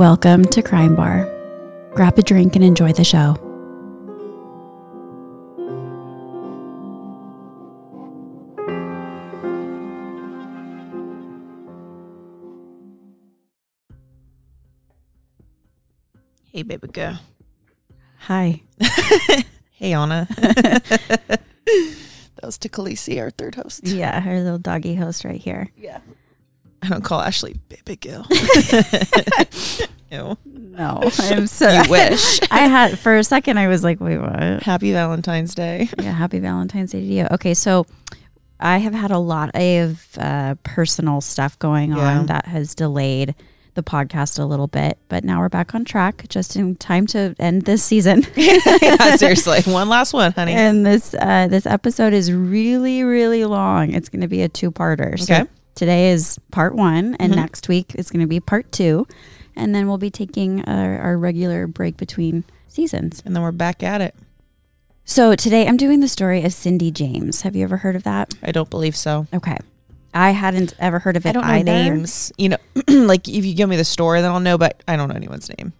Welcome to Crime Bar. Grab a drink and enjoy the show. Hey, baby girl. Hi. Hey, Anna. that was to Khaleesi, our third host. Yeah, her little doggy host right here. Yeah. I don't call Ashley baby girl. Ew. No, I'm so. You wish. I had for a second. I was like, wait, what? Happy Valentine's Day. Yeah, happy Valentine's Day to you. Okay, so I have had a lot of uh, personal stuff going Yeah. on that has delayed the podcast a little bit, but now we're back on track, just in time to end this season. yeah, seriously. One last one, honey. and this uh, this episode is really really long. It's going to be a two parter. So Okay. today is part one, and Mhm. next week it's going to be part two, and then we'll be taking our, our regular break between seasons. And then we're back at it. So today I'm doing the story of Cindy James. Have you ever heard of that? I don't believe so. Okay. I hadn't ever heard of it I don't know either. names. You know, like if you give me the story, then I'll know, but I don't know anyone's name.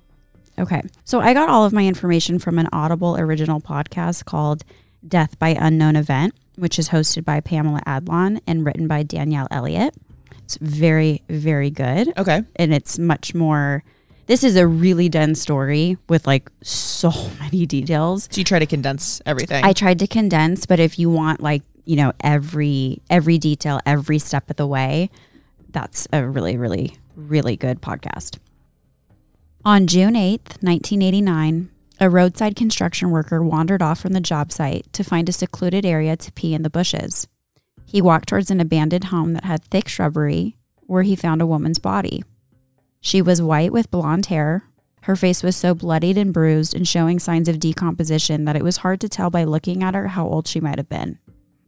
Okay. So I got all of my information from an Audible original podcast called Death by Unknown Event, which is hosted by Pamela Adlon and written by Danielle Elliott. It's very, very good. Okay. And it's much more, this is a really dense story with like so many details. So you try to condense everything. I tried to condense, but if you want like, you know, every every detail, every step of the way, that's a really really really good podcast. On June 8th, 1989, a roadside construction worker wandered off from the job site to find a secluded area to pee in the bushes. He walked towards an abandoned home that had thick shrubbery where he found a woman's body. She was white with blonde hair. Her face was so bloodied and bruised and showing signs of decomposition that it was hard to tell by looking at her how old she might have been.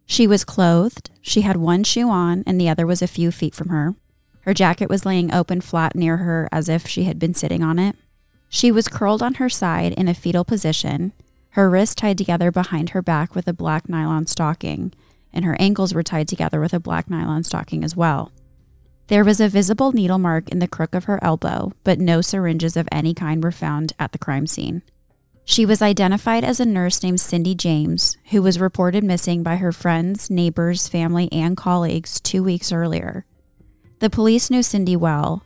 She was clothed. She had one shoe on and the other was a few feet from her. Her jacket was laying open flat near her as if she had been sitting on it. She was curled on her side in a fetal position, her wrists tied together behind her back with a black nylon stocking, and her ankles were tied together with a black nylon stocking as well. There was a visible needle mark in the crook of her elbow, but no syringes of any kind were found at the crime scene. She was identified as a nurse named Cindy James, who was reported missing by her friends, neighbors, family, and colleagues two weeks earlier. The police knew Cindy well.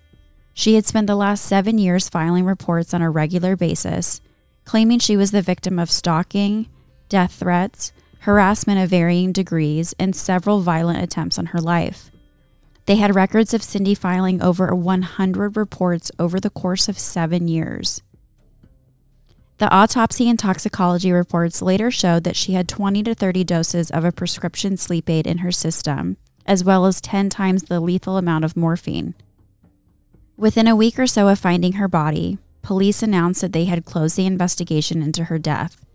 She had spent the last seven years filing reports on a regular basis, claiming she was the victim of stalking, death threats, harassment of varying degrees, and several violent attempts on her life. They had records of Cindy filing over 100 reports over the course of seven years. The autopsy and toxicology reports later showed that she had 20 to 30 doses of a prescription sleep aid in her system, as well as 10 times the lethal amount of morphine. Within a week or so of finding her body, police announced that they had closed the investigation into her death.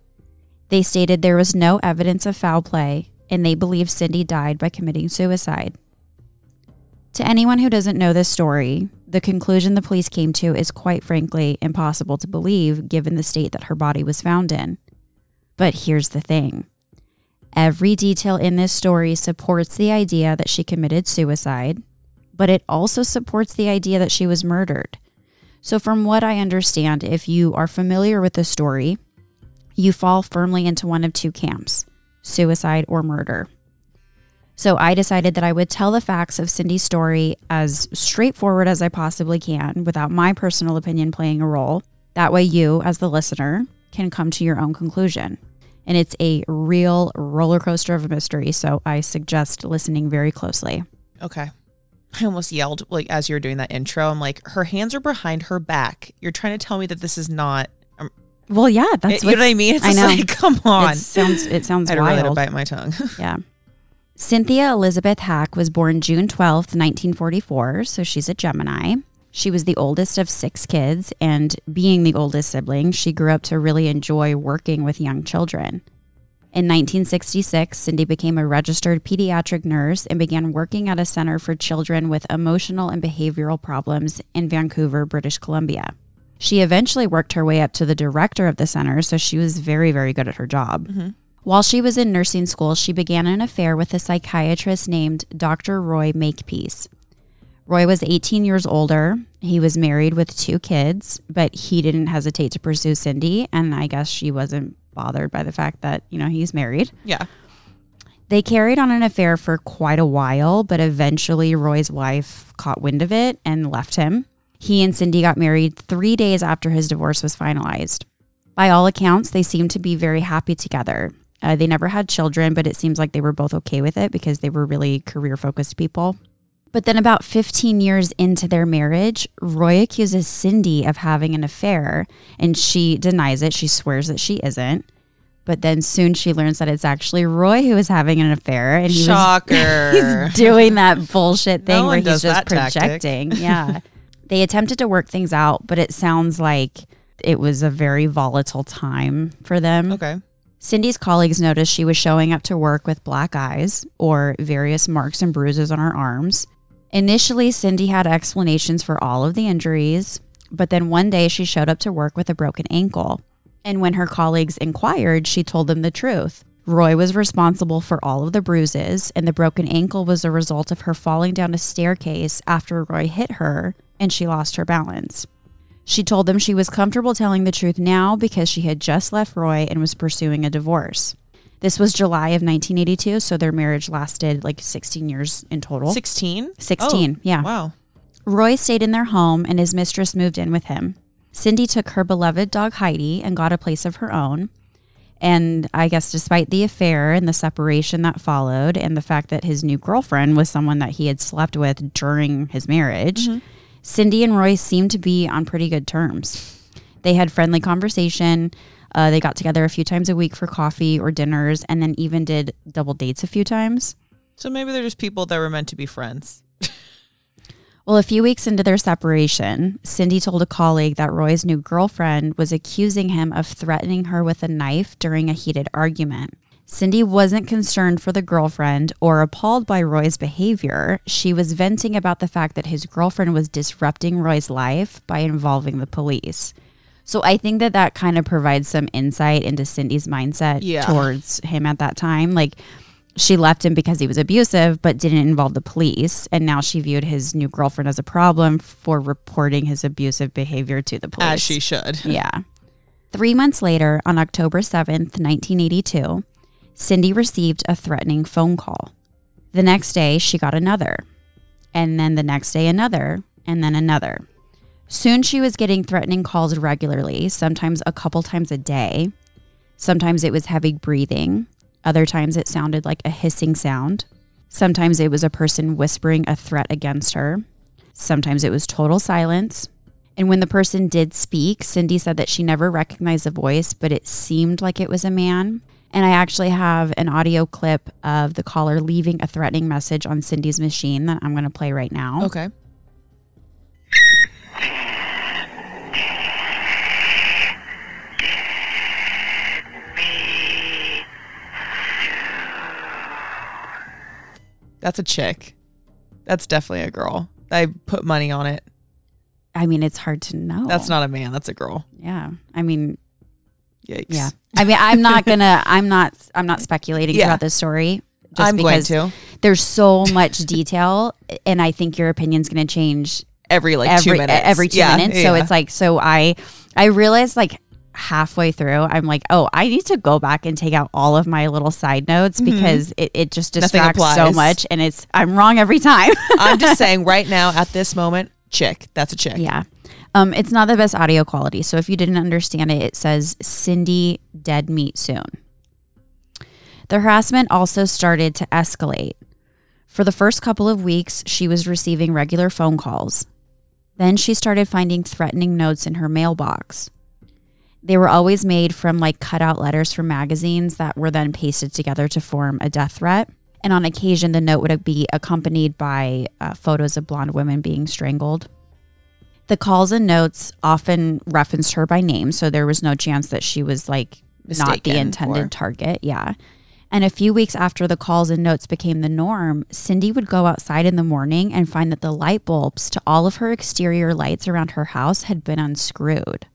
They stated there was no evidence of foul play, and they believe Cindy died by committing suicide. To anyone who doesn't know this story, the conclusion the police came to is quite frankly impossible to believe given the state that her body was found in. But here's the thing every detail in this story supports the idea that she committed suicide, but it also supports the idea that she was murdered. So, from what I understand, if you are familiar with the story, you fall firmly into one of two camps suicide or murder. So I decided that I would tell the facts of Cindy's story as straightforward as I possibly can without my personal opinion playing a role. That way, you, as the listener, can come to your own conclusion. And it's a real roller coaster of a mystery. So I suggest listening very closely. Okay. I almost yelled like as you were doing that intro. I'm like, her hands are behind her back. You're trying to tell me that this is not. Well, yeah, that's you know what I mean? It's I know. like, come on. It sounds it sounds I'd really to bite my tongue. Yeah. Cynthia Elizabeth Hack was born June 12th, 1944, so she's a Gemini. She was the oldest of six kids, and being the oldest sibling, she grew up to really enjoy working with young children. In 1966, Cindy became a registered pediatric nurse and began working at a center for children with emotional and behavioral problems in Vancouver, British Columbia. She eventually worked her way up to the director of the center, so she was very, very good at her job. Mm-hmm. While she was in nursing school, she began an affair with a psychiatrist named Dr. Roy Makepeace. Roy was 18 years older. He was married with two kids, but he didn't hesitate to pursue Cindy. And I guess she wasn't bothered by the fact that, you know, he's married. Yeah. They carried on an affair for quite a while, but eventually Roy's wife caught wind of it and left him. He and Cindy got married three days after his divorce was finalized. By all accounts, they seemed to be very happy together. Uh, they never had children, but it seems like they were both okay with it because they were really career focused people. But then, about 15 years into their marriage, Roy accuses Cindy of having an affair and she denies it. She swears that she isn't. But then soon she learns that it's actually Roy who is having an affair and he Shocker. was he's doing that bullshit thing No where he's just that tactic. projecting. Yeah. they attempted to work things out, but it sounds like it was a very volatile time for them. okay. Cindy's colleagues noticed she was showing up to work with black eyes or various marks and bruises on her arms. Initially, Cindy had explanations for all of the injuries, but then one day she showed up to work with a broken ankle. And when her colleagues inquired, she told them the truth. Roy was responsible for all of the bruises, and the broken ankle was a result of her falling down a staircase after Roy hit her and she lost her balance. She told them she was comfortable telling the truth now because she had just left Roy and was pursuing a divorce. This was July of 1982, so their marriage lasted like 16 years in total. 16? 16, yeah. Wow. Roy stayed in their home and his mistress moved in with him. Cindy took her beloved dog Heidi and got a place of her own. And I guess despite the affair and the separation that followed, and the fact that his new girlfriend was someone that he had slept with during his marriage, mm-hmm. Cindy and Roy seemed to be on pretty good terms. They had friendly conversation. Uh, they got together a few times a week for coffee or dinners, and then even did double dates a few times. So maybe they're just people that were meant to be friends. Well, a few weeks into their separation, Cindy told a colleague that Roy's new girlfriend was accusing him of threatening her with a knife during a heated argument. Cindy wasn't concerned for the girlfriend or appalled by Roy's behavior. She was venting about the fact that his girlfriend was disrupting Roy's life by involving the police. So I think that that kind of provides some insight into Cindy's mindset Yeah. towards him at that time. Like she left him because he was abusive, but didn't involve the police. And now she viewed his new girlfriend as a problem for reporting his abusive behavior to the police. As she should. Yeah. Three months later, on October 7th, 1982, Cindy received a threatening phone call. The next day, she got another. And then the next day, another. And then another. Soon, she was getting threatening calls regularly, sometimes a couple times a day. Sometimes it was heavy breathing. Other times it sounded like a hissing sound. Sometimes it was a person whispering a threat against her. Sometimes it was total silence. And when the person did speak, Cindy said that she never recognized the voice, but it seemed like it was a man. And I actually have an audio clip of the caller leaving a threatening message on Cindy's machine that I'm going to play right now. Okay. That's a chick. That's definitely a girl. I put money on it. I mean, it's hard to know. That's not a man. That's a girl. Yeah. I mean, Yikes. yeah. I mean, I'm not gonna. I'm not. I'm not speculating Yeah. about this story. Just I'm going because to there's so much detail, and I think your opinion's going to change every like every two minutes. every two Yeah, minutes. So it's like so I I realized like halfway through I'm like oh I need to go back and take out all of my little side notes because it, it just Mm-hmm. Distracts so much and it's I'm wrong every time. I'm just saying right now at this moment, chick. That's a chick. yeah. Um, it's not the best audio quality. So if you didn't understand it, it says Cindy dead meat soon. The harassment also started to escalate. For the first couple of weeks, she was receiving regular phone calls. Then she started finding threatening notes in her mailbox. They were always made from like cutout letters from magazines that were then pasted together to form a death threat. And on occasion, the note would be accompanied by uh, photos of blonde women being strangled. The calls and notes often referenced her by name, so there was no chance that she was like not the intended or- target. Yeah. And a few weeks after the calls and notes became the norm, Cindy would go outside in the morning and find that the light bulbs to all of her exterior lights around her house had been unscrewed.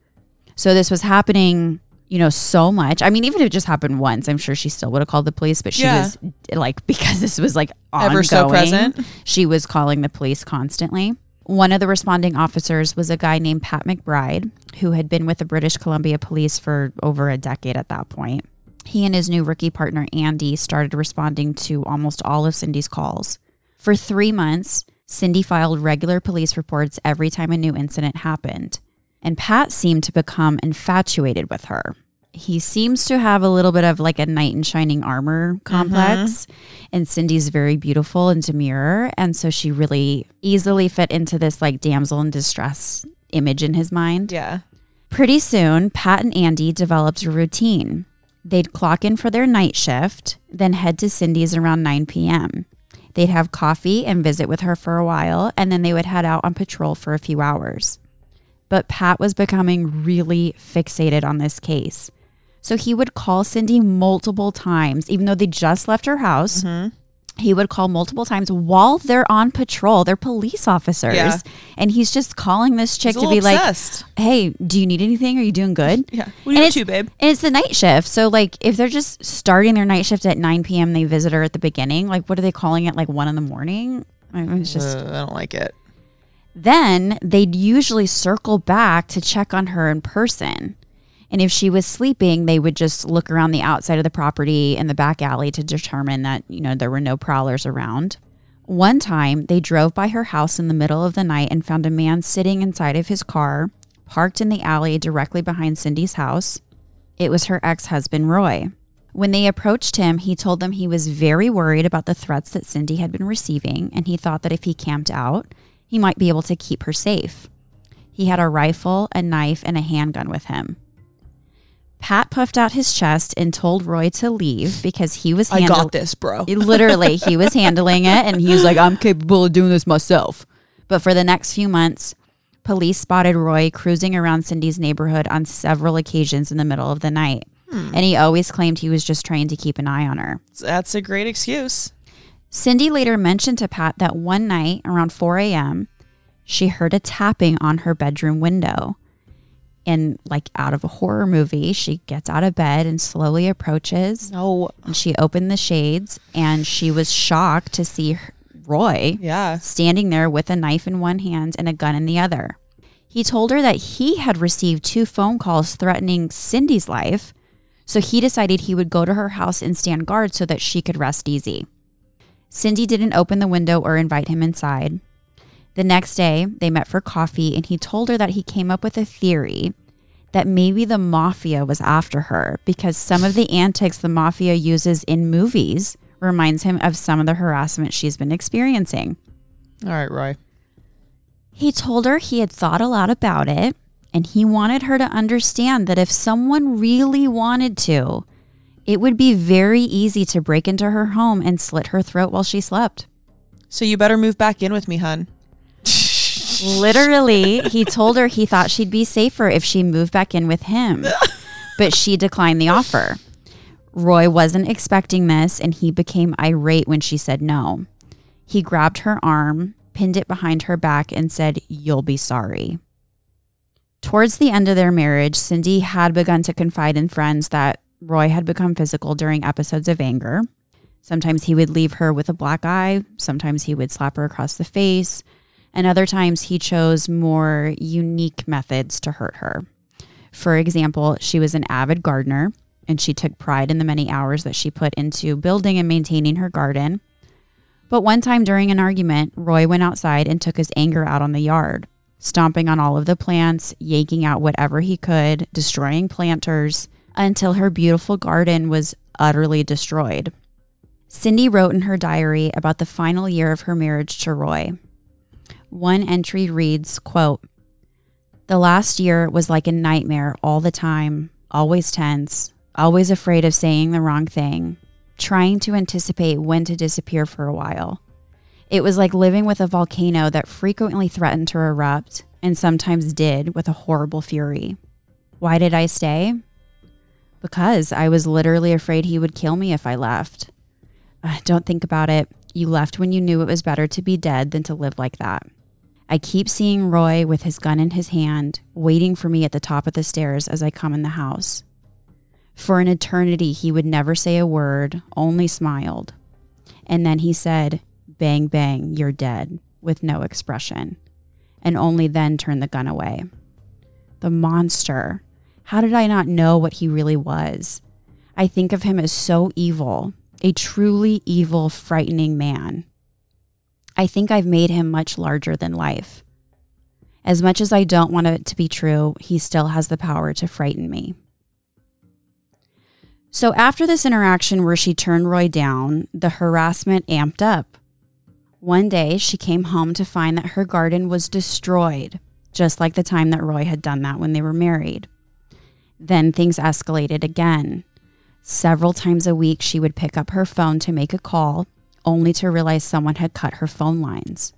So this was happening you know, so much. I mean, even if it just happened once, I'm sure she still would have called the police, but she Yeah. was like, because this was like ongoing, Ever so present. she was calling the police constantly. One of the responding officers was a guy named Pat McBride, who had been with the British Columbia Police for over a decade at that point. He and his new rookie partner, Andy, started responding to almost all of Cindy's calls. For three months, Cindy filed regular police reports every time a new incident happened. And Pat seemed to become infatuated with her. He seems to have a little bit of like a knight in shining armor complex. Mm-hmm. And Cindy's very beautiful and demure. And so she really easily fit into this like damsel in distress image in his mind. Yeah. Pretty soon, Pat and Andy developed a routine. They'd clock in for their night shift, then head to Cindy's around 9 p.m. They'd have coffee and visit with her for a while, and then they would head out on patrol for a few hours. But Pat was becoming really fixated on this case. So he would call Cindy multiple times, even though they just left her house. He would call multiple times while they're on patrol. They're police officers. Yeah. And he's just calling this chick to be little like, hey, do you need anything? Are you doing good? Yeah. What And are you up to, babe? And it's the night shift. So, like, if they're just starting their night shift at 9 p.m., they visit her at the beginning, like, what are they calling it? Like, one in the morning? I mean, it's just. Uh, I don't like it. Then they'd usually circle back to check on her in person. And if she was sleeping, they would just look around the outside of the property and the back alley to determine that, you know, there were no prowlers around. One time, they drove by her house in the middle of the night and found a man sitting inside of his car, parked in the alley directly behind Cindy's house. It was her ex husband, Roy. When they approached him, he told them he was very worried about the threats that Cindy had been receiving, and he thought that if he camped out, he might be able to keep her safe. He had a rifle, a knife, and a handgun with him. Pat puffed out his chest and told Roy to leave because he was I handling got this, bro. Literally, he was handling it and he was like, I'm capable of doing this myself. But for the next few months, police spotted Roy cruising around Cindy's neighborhood on several occasions in the middle of the night. Hmm. And he always claimed he was just trying to keep an eye on her. That's a great excuse. Cindy later mentioned to Pat that one night around 4 a.m., she heard a tapping on her bedroom window. And, like out of a horror movie, she gets out of bed and slowly approaches. No. And she opened the shades and she was shocked to see Roy Yeah. standing there with a knife in one hand and a gun in the other. He told her that he had received two phone calls threatening Cindy's life, so he decided he would go to her house and stand guard so that she could rest easy. Cindy didn't open the window or invite him inside. The next day, they met for coffee, and he told her that he came up with a theory that maybe the mafia was after her because some of the antics the mafia uses in movies reminds him of some of the harassment she's been experiencing. All right, Roy. He told her he had thought a lot about it and he wanted her to understand that if someone really wanted to, it would be very easy to break into her home and slit her throat while she slept. So you better move back in with me, hun. Literally, he told her he thought she'd be safer if she moved back in with him, but she declined the offer. Roy wasn't expecting this and he became irate when she said no. He grabbed her arm, pinned it behind her back, and said, You'll be sorry. Towards the end of their marriage, Cindy had begun to confide in friends that Roy had become physical during episodes of anger. Sometimes he would leave her with a black eye, sometimes he would slap her across the face, and other times he chose more unique methods to hurt her. For example, she was an avid gardener and she took pride in the many hours that she put into building and maintaining her garden. But one time during an argument, Roy went outside and took his anger out on the yard, stomping on all of the plants, yanking out whatever he could, destroying planters, until her beautiful garden was utterly destroyed. Cindy wrote in her diary about the final year of her marriage to Roy. One entry reads, quote, The last year was like a nightmare all the time, always tense, always afraid of saying the wrong thing, trying to anticipate when to disappear for a while. It was like living with a volcano that frequently threatened to erupt and sometimes did with a horrible fury. Why did I stay? Because I was literally afraid he would kill me if I left. Uh, don't think about it. You left when you knew it was better to be dead than to live like that. I keep seeing Roy with his gun in his hand, waiting for me at the top of the stairs as I come in the house. For an eternity, he would never say a word, only smiled. And then he said, Bang, bang, you're dead, with no expression, and only then turned the gun away. The monster. How did I not know what he really was? I think of him as so evil, a truly evil, frightening man. I think I've made him much larger than life. As much as I don't want it to be true, he still has the power to frighten me. So, after this interaction where she turned Roy down, the harassment amped up. One day, she came home to find that her garden was destroyed, just like the time that Roy had done that when they were married. Then things escalated again. Several times a week, she would pick up her phone to make a call, only to realize someone had cut her phone lines.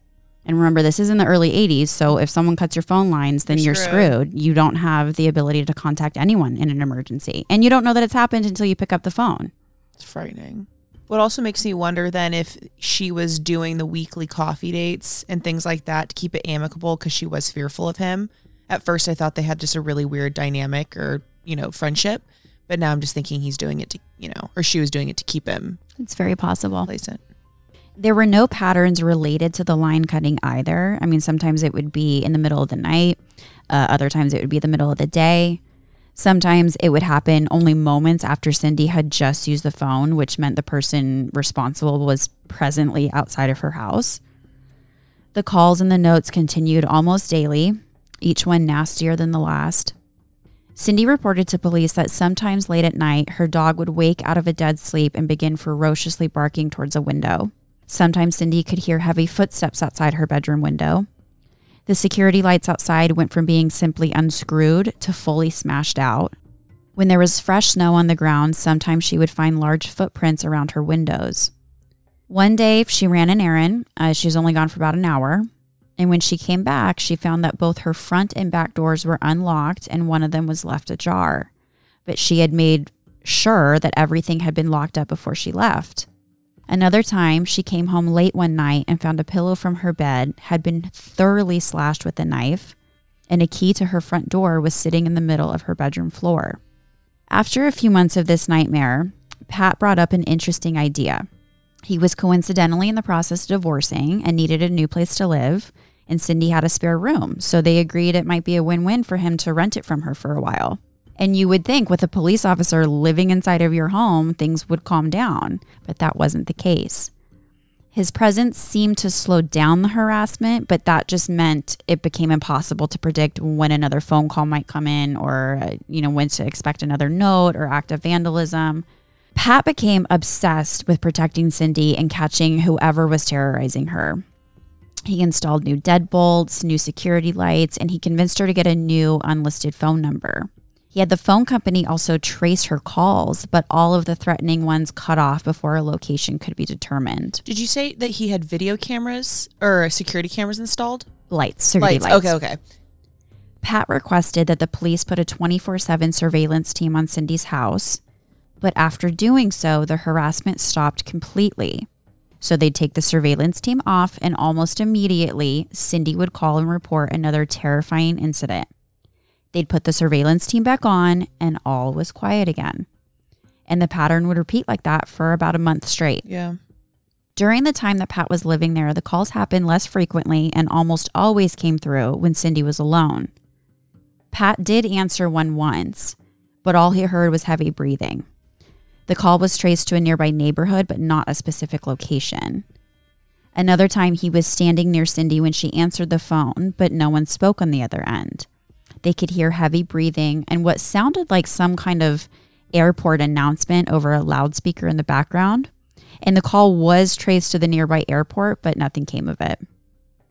And remember, this is in the early 80s, so if someone cuts your phone lines, then you're, You're screwed. You don't have the ability to contact anyone in an emergency. And you don't know that it's happened until you pick up the phone. It's frightening. What also makes me wonder then if she was doing the weekly coffee dates and things like that to keep it amicable because she was fearful of him. At first, I thought they had just a really weird dynamic or, you know, friendship. But now I'm just thinking he's doing it to, you know, or she was doing it to keep him It's very possible. complacent. There were no patterns related to the line cutting either. I mean, sometimes it would be in the middle of the night, uh, other times it would be the middle of the day. Sometimes it would happen only moments after Cindy had just used the phone, which meant the person responsible was presently outside of her house. The calls and the notes continued almost daily, each one nastier than the last. Cindy reported to police that sometimes late at night, her dog would wake out of a dead sleep and begin ferociously barking towards a window. Sometimes Cindy could hear heavy footsteps outside her bedroom window. The security lights outside went from being simply unscrewed to fully smashed out. When there was fresh snow on the ground, sometimes she would find large footprints around her windows. One day, she ran an errand. Uh, she was only gone for about an hour. And when she came back, she found that both her front and back doors were unlocked and one of them was left ajar. But she had made sure that everything had been locked up before she left. Another time, she came home late one night and found a pillow from her bed had been thoroughly slashed with a knife, and a key to her front door was sitting in the middle of her bedroom floor. After a few months of this nightmare, Pat brought up an interesting idea. He was coincidentally in the process of divorcing and needed a new place to live, and Cindy had a spare room, so they agreed it might be a win win for him to rent it from her for a while. And you would think with a police officer living inside of your home, things would calm down, but that wasn't the case. His presence seemed to slow down the harassment, but that just meant it became impossible to predict when another phone call might come in or, uh, you know, when to expect another note or act of vandalism. Pat became obsessed with protecting Cindy and catching whoever was terrorizing her. He installed new deadbolts, new security lights, and he convinced her to get a new unlisted phone number. He had the phone company also trace her calls, but all of the threatening ones cut off before a location could be determined. Did you say that he had video cameras or security cameras installed? Lights, security Lights. lights. Okay, okay. Pat requested that the police put a 24 7 surveillance team on Cindy's house, but after doing so, the harassment stopped completely. So they'd take the surveillance team off, and almost immediately, Cindy would call and report another terrifying incident. They'd put the surveillance team back on, and all was quiet again. And the pattern would repeat like that for about a month straight. Yeah. During the time that Pat was living there, the calls happened less frequently and almost always came through when Cindy was alone. Pat did answer one once, but all he heard was heavy breathing. The call was traced to a nearby neighborhood, but not a specific location. Another time, he was standing near Cindy when she answered the phone, but no one spoke on the other end. They could hear heavy breathing and what sounded like some kind of airport announcement over a loudspeaker in the background. And the call was traced to the nearby airport, but nothing came of it.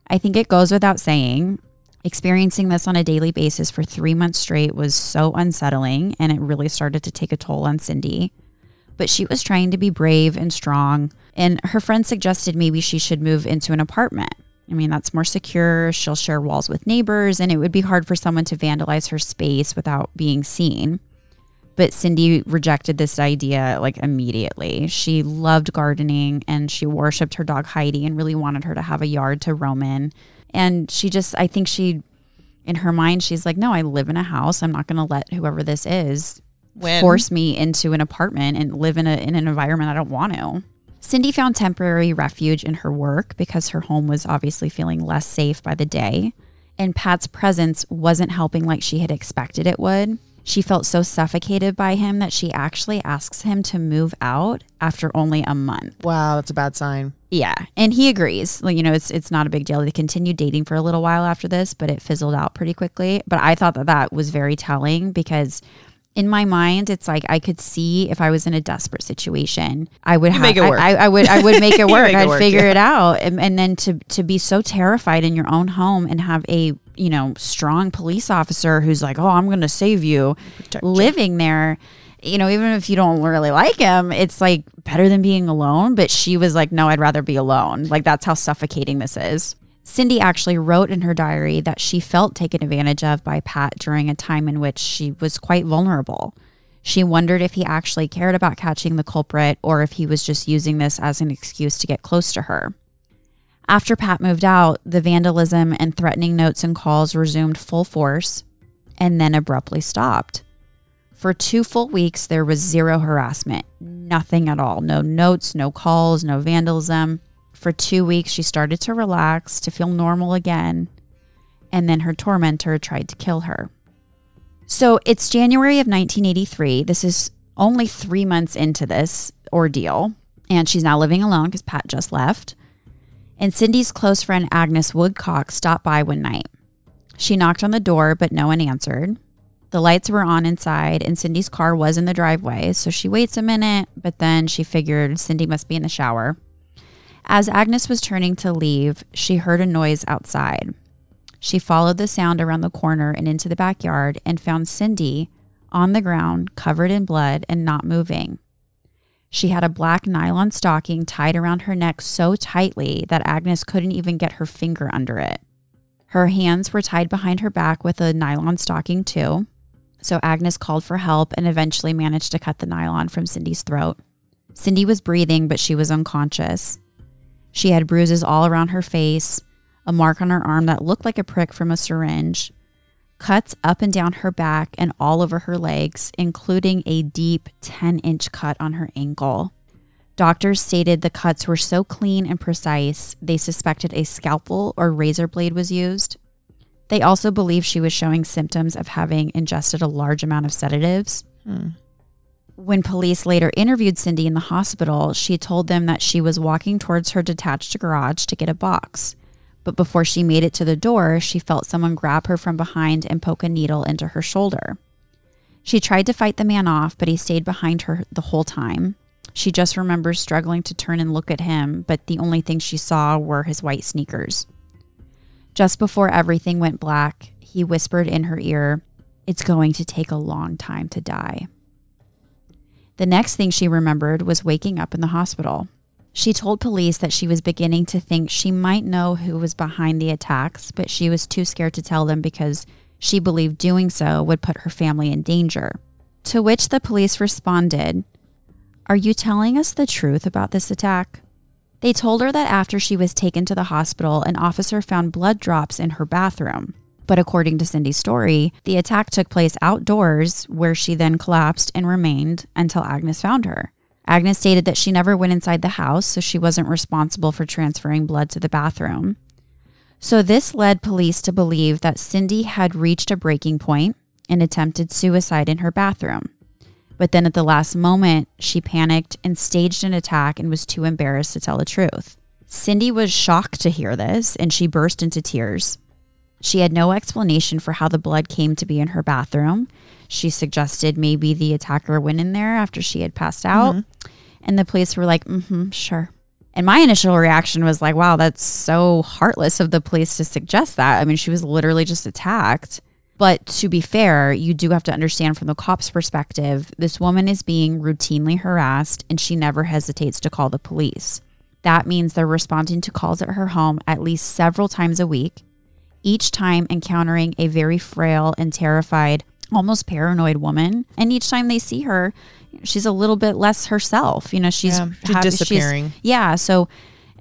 I think it goes without saying, experiencing this on a daily basis for three months straight was so unsettling, and it really started to take a toll on Cindy. But she was trying to be brave and strong, and her friend suggested maybe she should move into an apartment. I mean, that's more secure. She'll share walls with neighbors, and it would be hard for someone to vandalize her space without being seen. But Cindy rejected this idea like immediately. She loved gardening and she worshiped her dog Heidi and really wanted her to have a yard to roam in. And she just, I think she, in her mind, she's like, no, I live in a house. I'm not going to let whoever this is When? force me into an apartment and live in, a, in an environment I don't want to. Cindy found temporary refuge in her work because her home was obviously feeling less safe by the day. And Pat's presence wasn't helping like she had expected it would. She felt so suffocated by him that she actually asks him to move out after only a month. Wow, that's a bad sign. Yeah, and he agrees. Like you know, it's it's not a big deal. They continued dating for a little while after this, but it fizzled out pretty quickly. But I thought that that was very telling because in my mind, it's like I could see if I was in a desperate situation, I would have, make it work. I, I would I would make it work. make I'd work, figure yeah. it out, and, and then to to be so terrified in your own home and have a you know strong police officer who's like, oh, I'm going to save you, Protect you. living there. You know, even if you don't really like him, it's like better than being alone. But she was like, no, I'd rather be alone. Like, that's how suffocating this is. Cindy actually wrote in her diary that she felt taken advantage of by Pat during a time in which she was quite vulnerable. She wondered if he actually cared about catching the culprit or if he was just using this as an excuse to get close to her. After Pat moved out, the vandalism and threatening notes and calls resumed full force and then abruptly stopped. For two full weeks, there was zero harassment, nothing at all. No notes, no calls, no vandalism. For two weeks, she started to relax, to feel normal again. And then her tormentor tried to kill her. So it's January of 1983. This is only three months into this ordeal. And she's now living alone because Pat just left. And Cindy's close friend Agnes Woodcock stopped by one night. She knocked on the door, but no one answered. The lights were on inside, and Cindy's car was in the driveway, so she waits a minute, but then she figured Cindy must be in the shower. As Agnes was turning to leave, she heard a noise outside. She followed the sound around the corner and into the backyard and found Cindy on the ground, covered in blood and not moving. She had a black nylon stocking tied around her neck so tightly that Agnes couldn't even get her finger under it. Her hands were tied behind her back with a nylon stocking, too. So Agnes called for help and eventually managed to cut the nylon from Cindy's throat. Cindy was breathing, but she was unconscious. She had bruises all around her face, a mark on her arm that looked like a prick from a syringe, cuts up and down her back and all over her legs, including a deep 10 inch cut on her ankle. Doctors stated the cuts were so clean and precise, they suspected a scalpel or razor blade was used. They also believe she was showing symptoms of having ingested a large amount of sedatives. Hmm. When police later interviewed Cindy in the hospital, she told them that she was walking towards her detached garage to get a box. But before she made it to the door, she felt someone grab her from behind and poke a needle into her shoulder. She tried to fight the man off, but he stayed behind her the whole time. She just remembers struggling to turn and look at him, but the only thing she saw were his white sneakers. Just before everything went black, he whispered in her ear, It's going to take a long time to die. The next thing she remembered was waking up in the hospital. She told police that she was beginning to think she might know who was behind the attacks, but she was too scared to tell them because she believed doing so would put her family in danger. To which the police responded, Are you telling us the truth about this attack? They told her that after she was taken to the hospital, an officer found blood drops in her bathroom. But according to Cindy's story, the attack took place outdoors where she then collapsed and remained until Agnes found her. Agnes stated that she never went inside the house, so she wasn't responsible for transferring blood to the bathroom. So this led police to believe that Cindy had reached a breaking point and attempted suicide in her bathroom. But then at the last moment, she panicked and staged an attack and was too embarrassed to tell the truth. Cindy was shocked to hear this and she burst into tears. She had no explanation for how the blood came to be in her bathroom. She suggested maybe the attacker went in there after she had passed out. And the police were like, mm hmm, sure. And my initial reaction was like, wow, that's so heartless of the police to suggest that. I mean, she was literally just attacked. But to be fair, you do have to understand from the cop's perspective, this woman is being routinely harassed and she never hesitates to call the police. That means they're responding to calls at her home at least several times a week, each time encountering a very frail and terrified, almost paranoid woman. And each time they see her, she's a little bit less herself. You know, she's Yeah, she's disappearing. yeah. So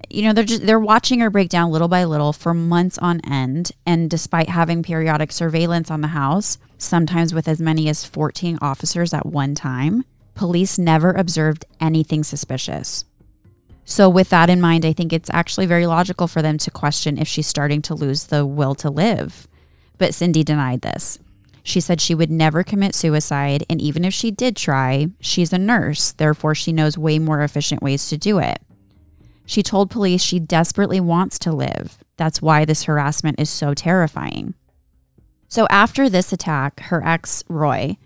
You know, they're just they're watching her break down little by little for months on end, and despite having periodic surveillance on the house, sometimes with as many as 14 officers at one time, police never observed anything suspicious. So, with that in mind, I think it's actually very logical for them to question if she's starting to lose the will to live. But Cindy denied this. She said she would never commit suicide, and even if she did try, she's a nurse, therefore, she knows way more efficient ways to do it. She told police she desperately wants to live. That's why this harassment is so terrifying. So, after this attack, her ex, Roy,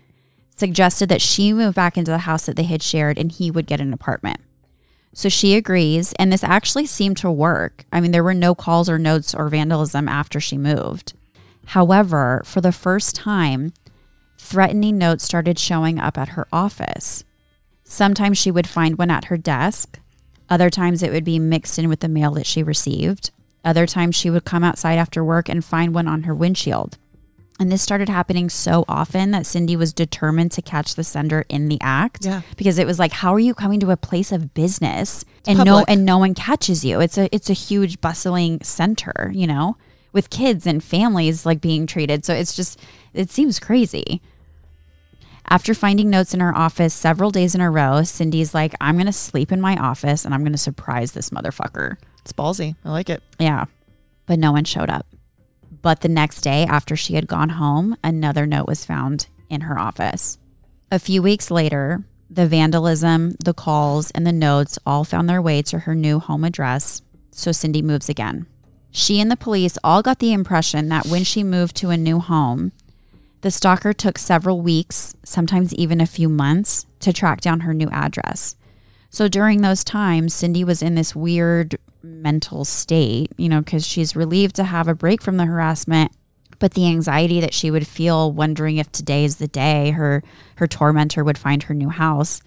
suggested that she move back into the house that they had shared and he would get an apartment. So she agrees, and this actually seemed to work. I mean, there were no calls or notes or vandalism after she moved. However, for the first time, threatening notes started showing up at her office. Sometimes she would find one at her desk, other times it would be mixed in with the mail that she received. Other times she would come outside after work and find one on her windshield. And this started happening so often that Cindy was determined to catch the sender in the act. Yeah. Because it was like, how are you coming to a place of business and no and no one catches you? It's a it's a huge bustling center, you know, with kids and families like being treated. So it's just it seems crazy. After finding notes in her office several days in a row, Cindy's like, I'm gonna sleep in my office and I'm gonna surprise this motherfucker. It's ballsy. I like it. Yeah. But no one showed up. But the next day, after she had gone home, another note was found in her office. A few weeks later, the vandalism, the calls, and the notes all found their way to her new home address. So Cindy moves again. She and the police all got the impression that when she moved to a new home, the stalker took several weeks, sometimes even a few months, to track down her new address. So during those times, Cindy was in this weird mental state, you know, because she's relieved to have a break from the harassment, but the anxiety that she would feel wondering if today is the day her her tormentor would find her new house,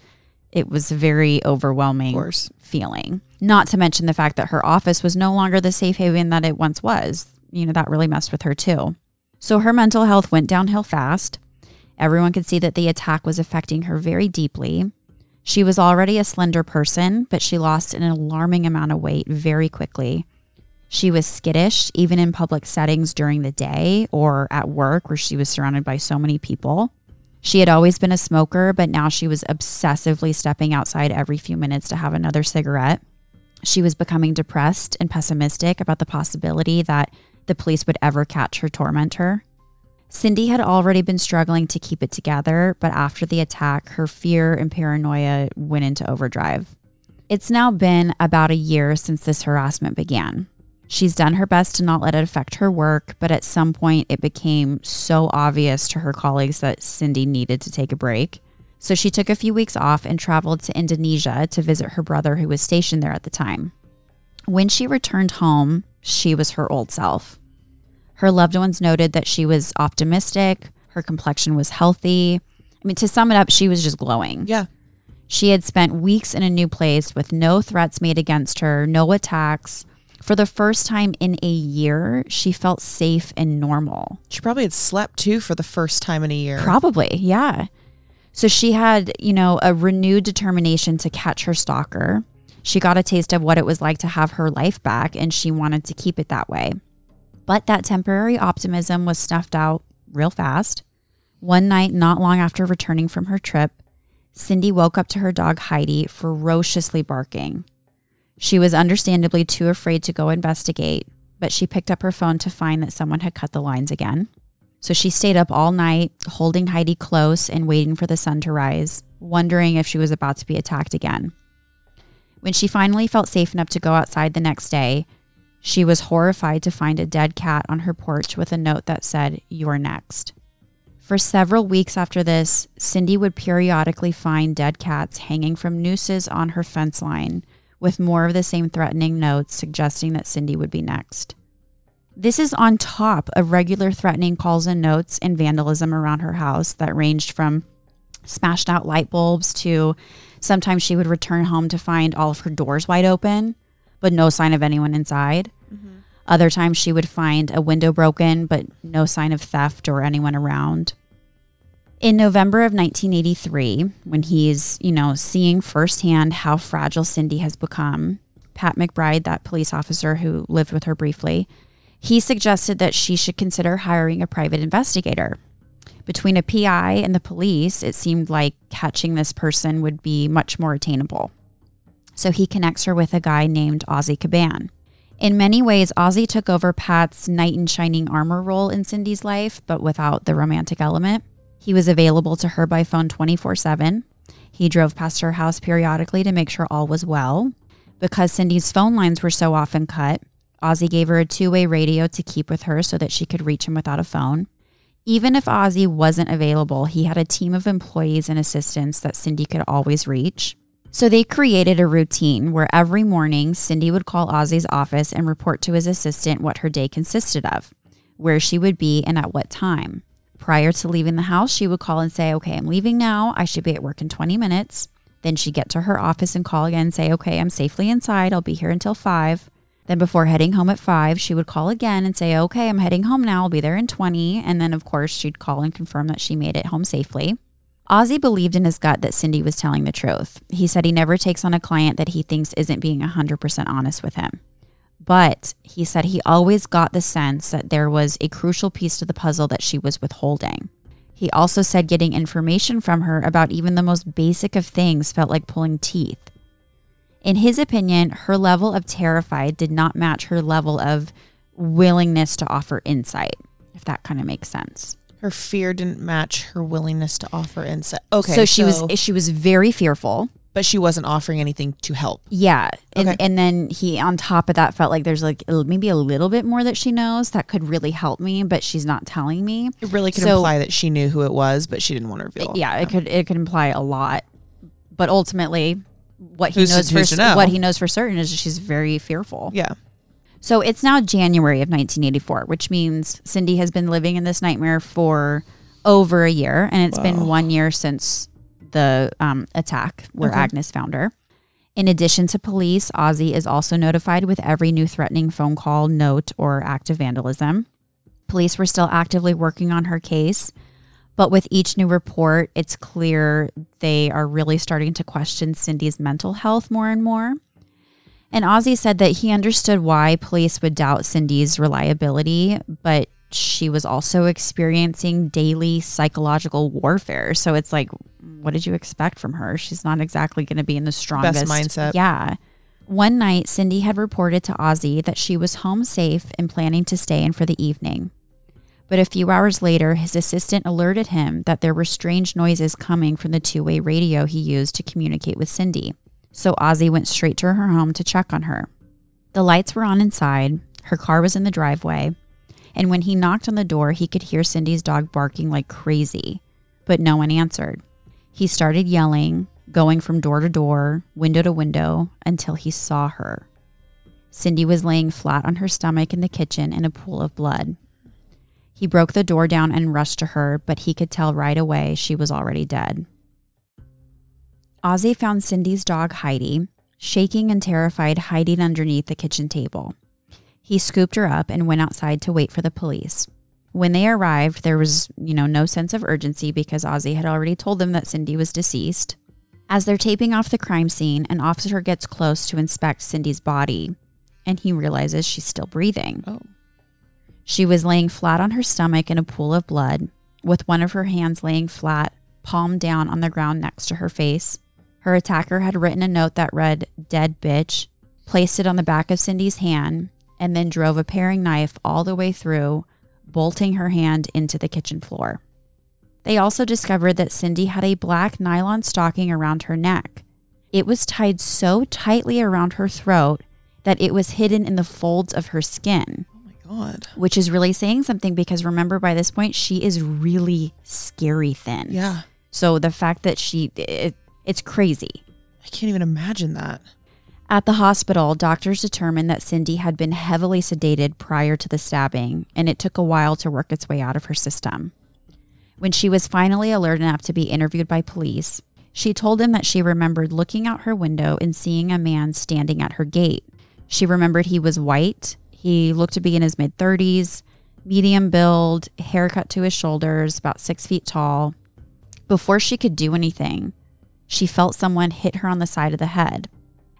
it was a very overwhelming feeling. Not to mention the fact that her office was no longer the safe haven that it once was. You know, that really messed with her too. So her mental health went downhill fast. Everyone could see that the attack was affecting her very deeply. She was already a slender person, but she lost an alarming amount of weight very quickly. She was skittish, even in public settings during the day or at work where she was surrounded by so many people. She had always been a smoker, but now she was obsessively stepping outside every few minutes to have another cigarette. She was becoming depressed and pessimistic about the possibility that the police would ever catch her tormentor. Cindy had already been struggling to keep it together, but after the attack, her fear and paranoia went into overdrive. It's now been about a year since this harassment began. She's done her best to not let it affect her work, but at some point it became so obvious to her colleagues that Cindy needed to take a break. So she took a few weeks off and traveled to Indonesia to visit her brother who was stationed there at the time. When she returned home, she was her old self. Her loved ones noted that she was optimistic, her complexion was healthy. I mean, to sum it up, she was just glowing. Yeah. She had spent weeks in a new place with no threats made against her, no attacks. For the first time in a year, she felt safe and normal. She probably had slept too for the first time in a year. Probably, yeah. So she had, you know, a renewed determination to catch her stalker. She got a taste of what it was like to have her life back, and she wanted to keep it that way. But that temporary optimism was snuffed out real fast. One night, not long after returning from her trip, Cindy woke up to her dog Heidi ferociously barking. She was understandably too afraid to go investigate, but she picked up her phone to find that someone had cut the lines again. So she stayed up all night, holding Heidi close and waiting for the sun to rise, wondering if she was about to be attacked again. When she finally felt safe enough to go outside the next day, she was horrified to find a dead cat on her porch with a note that said, You're next. For several weeks after this, Cindy would periodically find dead cats hanging from nooses on her fence line, with more of the same threatening notes suggesting that Cindy would be next. This is on top of regular threatening calls and notes and vandalism around her house that ranged from smashed out light bulbs to sometimes she would return home to find all of her doors wide open, but no sign of anyone inside. Mm-hmm. Other times she would find a window broken, but no sign of theft or anyone around. In November of 1983, when he's, you know, seeing firsthand how fragile Cindy has become, Pat McBride, that police officer who lived with her briefly, he suggested that she should consider hiring a private investigator. Between a PI and the police, it seemed like catching this person would be much more attainable. So he connects her with a guy named Ozzy Kaban. In many ways, Ozzy took over Pat's knight in shining armor role in Cindy's life, but without the romantic element. He was available to her by phone 24 7. He drove past her house periodically to make sure all was well. Because Cindy's phone lines were so often cut, Ozzy gave her a two way radio to keep with her so that she could reach him without a phone. Even if Ozzy wasn't available, he had a team of employees and assistants that Cindy could always reach. So they created a routine where every morning Cindy would call Ozzy's office and report to his assistant what her day consisted of, where she would be, and at what time. Prior to leaving the house, she would call and say, Okay, I'm leaving now. I should be at work in 20 minutes. Then she'd get to her office and call again and say, Okay, I'm safely inside. I'll be here until 5. Then before heading home at 5, she would call again and say, Okay, I'm heading home now. I'll be there in 20. And then, of course, she'd call and confirm that she made it home safely. Ozzy believed in his gut that Cindy was telling the truth. He said he never takes on a client that he thinks isn't being 100% honest with him. But he said he always got the sense that there was a crucial piece to the puzzle that she was withholding. He also said getting information from her about even the most basic of things felt like pulling teeth. In his opinion, her level of terrified did not match her level of willingness to offer insight, if that kind of makes sense. Her fear didn't match her willingness to offer insight. Okay. so she was she was very fearful. but she wasn't offering anything to help. Yeah, and Okay. and then he on top of that felt like there's like maybe a little bit more that she knows that could really help me, but she's not telling me. It really could So- imply that she knew who it was, but she didn't want to reveal. Yeah, it could it could imply a lot, but ultimately, what he Who's knows for know? what he knows for certain is she's very fearful. Yeah. So it's now January of 1984, which means Cindy has been living in this nightmare for over a year, and it's been one year since the um, attack where Okay. Agnes found her. In addition to police, Ozzy is also notified with every new threatening phone call, note, or act of vandalism. Police were still actively working on her case, but with each new report, it's clear they are really starting to question Cindy's mental health more and more. And Ozzy said that he understood why police would doubt Cindy's reliability, but she was also experiencing daily psychological warfare. So it's like, what did you expect from her? She's not exactly going to be in the strongest mindset. Yeah. One night, Cindy had reported to Ozzy that she was home safe and planning to stay in for the evening. But a few hours later, his assistant alerted him that there were strange noises coming from the two way radio he used to communicate with Cindy. So Ozzy went straight to her home to check on her. The lights were on inside, her car was in the driveway, and when he knocked on the door, he could hear Cindy's dog barking like crazy, but no one answered. He started yelling, going from door to door, window to window, until he saw her. Cindy was laying flat on her stomach in the kitchen in a pool of blood. He broke the door down and rushed to her, but he could tell right away she was already dead. Ozzy found Cindy's dog Heidi, shaking and terrified, hiding underneath the kitchen table. He scooped her up and went outside to wait for the police. When they arrived, there was, you know, no sense of urgency because Ozzy had already told them that Cindy was deceased. As they're taping off the crime scene, an officer gets close to inspect Cindy's body, and he realizes she's still breathing. Oh. She was laying flat on her stomach in a pool of blood, with one of her hands laying flat, palm down on the ground next to her face. Her attacker had written a note that read, Dead bitch, placed it on the back of Cindy's hand, and then drove a paring knife all the way through, bolting her hand into the kitchen floor. They also discovered that Cindy had a black nylon stocking around her neck. It was tied so tightly around her throat that it was hidden in the folds of her skin Oh my god. which is really saying something because remember by this point she is really scary thin. Yeah. So the fact that she it, it's crazy. I can't even imagine that. At the hospital, doctors determined that Cindy had been heavily sedated prior to the stabbing, and it took a while to work its way out of her system. When she was finally alert enough to be interviewed by police, she told them that she remembered looking out her window and seeing a man standing at her gate. She remembered he was white. He looked to be in his mid 30s, medium build, haircut to his shoulders, about six feet tall. Before she could do anything, she felt someone hit her on the side of the head.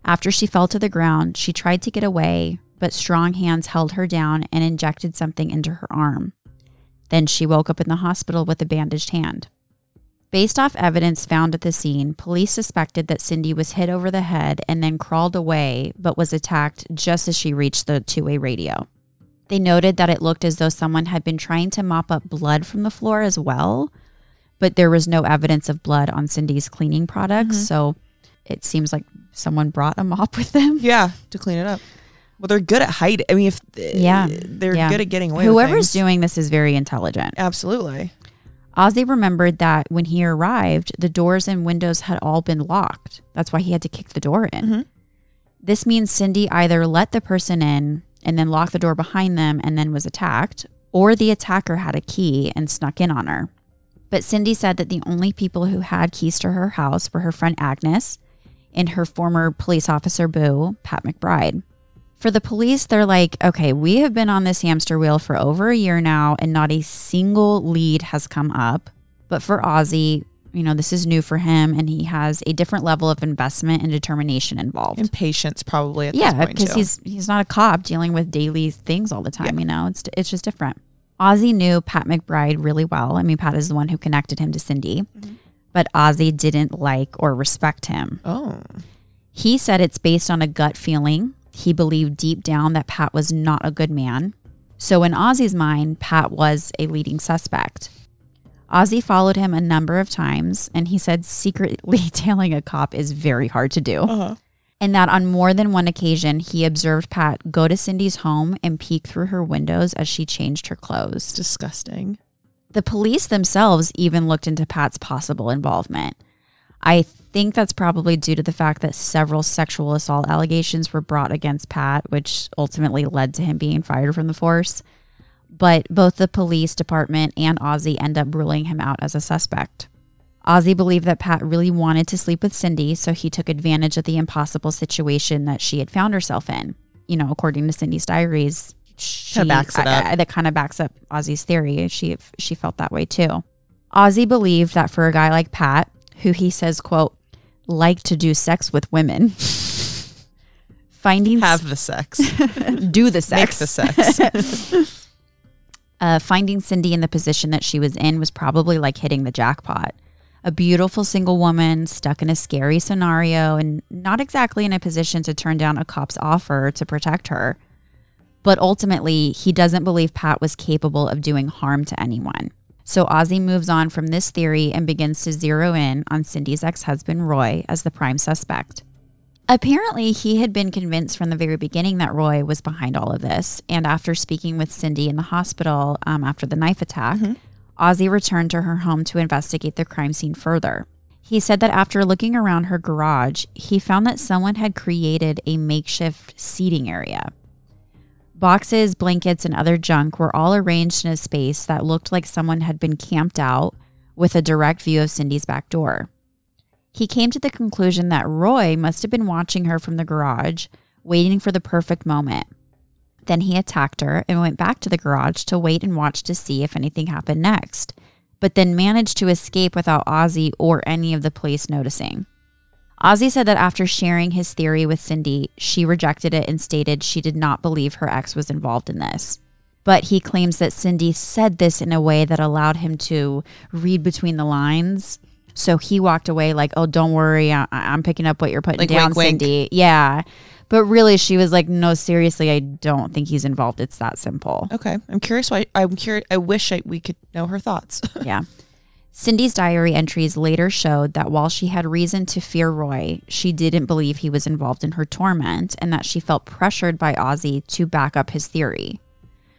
After she fell to the ground, she tried to get away, but strong hands held her down and injected something into her arm. Then she woke up in the hospital with a bandaged hand. Based off evidence found at the scene, police suspected that Cindy was hit over the head and then crawled away, but was attacked just as she reached the two way radio. They noted that it looked as though someone had been trying to mop up blood from the floor as well, but there was no evidence of blood on Cindy's cleaning products. Mhm. So it seems like someone brought a mop with them. Yeah, to clean it up. Well, they're good at hiding. I mean, if Yeah, they're yeah. good at getting away. Whoever's doing this is very intelligent. absolutely. Ozzy remembered that when he arrived, the doors and windows had all been locked. That's why he had to kick the door in. Mhm. This means Cindy either let the person in and then locked the door behind them and then was attacked, or the attacker had a key and snuck in on her. But Cindy said that the only people who had keys to her house were her friend Agnes and her former police officer boo, Pat McBride. For the police, they're like, okay, we have been on this hamster wheel for over a year now, and not a single lead has come up. But for Ozzy, you know, this is new for him, and he has a different level of investment and determination involved. And patience probably at this yeah, because he's he's not a cop dealing with daily things all the time. You know, it's it's just different. Ozzy knew Pat McBride really well. I mean, Pat is the one who connected him to Cindy, Mm-hmm. but Ozzy didn't like or respect him. oh, He said it's based on a gut feeling. He believed deep down that Pat was not a good man. So, in Ozzy's mind, Pat was a leading suspect. Ozzy followed him a number of times, and he said secretly tailing a cop is very hard to do. uh-huh. And that on more than one occasion, he observed Pat go to Cindy's home and peek through her windows as she changed her clothes. disgusting. The police themselves even looked into Pat's possible involvement. I think that's probably due to the fact that several sexual assault allegations were brought against Pat, which ultimately led to him being fired from the force. But both the police department and Ozzy end up ruling him out as a suspect. Ozzy believed that Pat really wanted to sleep with Cindy, so he took advantage of the impossible situation that she had found herself in. You know, according to Cindy's diaries, she Kinda backs it up. I- that kind of backs up Ozzy's theory. She she felt that way too. Ozzy believed that for a guy like Pat, who he says, quote, like to do sex with women, finding Have the sex. do the Make sex. the sex. uh, finding Cindy in the position that she was in was probably like hitting the jackpot. A beautiful single woman stuck in a scary scenario and not exactly in a position to turn down a cop's offer to protect her. But ultimately, he doesn't believe Pat was capable of doing harm to anyone. So Ozzy moves on from this theory and begins to zero in on Cindy's ex husband, Roy, as the prime suspect. Apparently, he had been convinced from the very beginning that Roy was behind all of this. And after speaking with Cindy in the hospital um, after the knife attack, Ozzy returned to her home to investigate the crime scene further. He said that after looking around her garage, he found that someone had created a makeshift seating area. Boxes, blankets, and other junk were all arranged in a space that looked like someone had been camped out with a direct view of Cindy's back door. He came to the conclusion that Roy must have been watching her from the garage, waiting for the perfect moment. Then he attacked her and went back to the garage to wait and watch to see if anything happened next, but then managed to escape without Ozzy or any of the police noticing. Ozzy said that after sharing his theory with Cindy, she rejected it and stated she did not believe her ex was involved in this. But he claims that Cindy said this in a way that allowed him to read between the lines. So he walked away like, "Oh, don't worry, I- I'm picking up what you're putting Like, down, wink, wink. Cindy." Yeah, but really, she was like, "No, seriously, I don't think he's involved. It's that simple." okay. I'm curious why I'm curious I wish I, we could know her thoughts. yeah. Cindy's diary entries later showed that while she had reason to fear Roy, she didn't believe he was involved in her torment and that she felt pressured by Ozzy to back up his theory.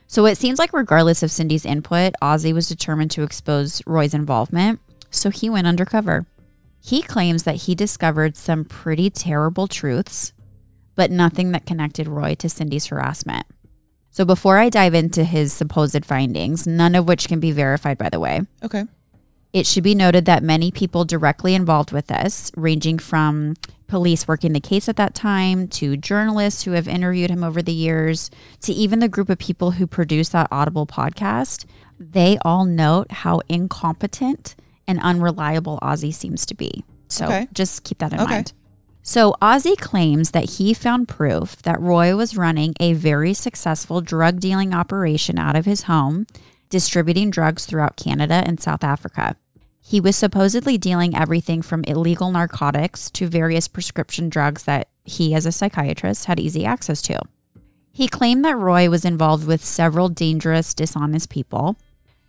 So it seems like, regardless of Cindy's input, Ozzy was determined to expose Roy's involvement, so he went undercover. He claims that he discovered some pretty terrible truths, but nothing that connected Roy to Cindy's harassment. So before I dive into his supposed findings, none of which can be verified, by the way, okay. it should be noted that many people directly involved with this, ranging from police working the case at that time to journalists who have interviewed him over the years to even the group of people who produced that Audible podcast, they all note how incompetent and unreliable Ozzy seems to be. So Okay. just keep that in Okay. mind. So Ozzy claims that he found proof that Roy was running a very successful drug dealing operation out of his home, distributing drugs throughout Canada and South Africa. He was supposedly dealing everything from illegal narcotics to various prescription drugs that he, as a psychiatrist, had easy access to. He claimed that Roy was involved with several dangerous, dishonest people.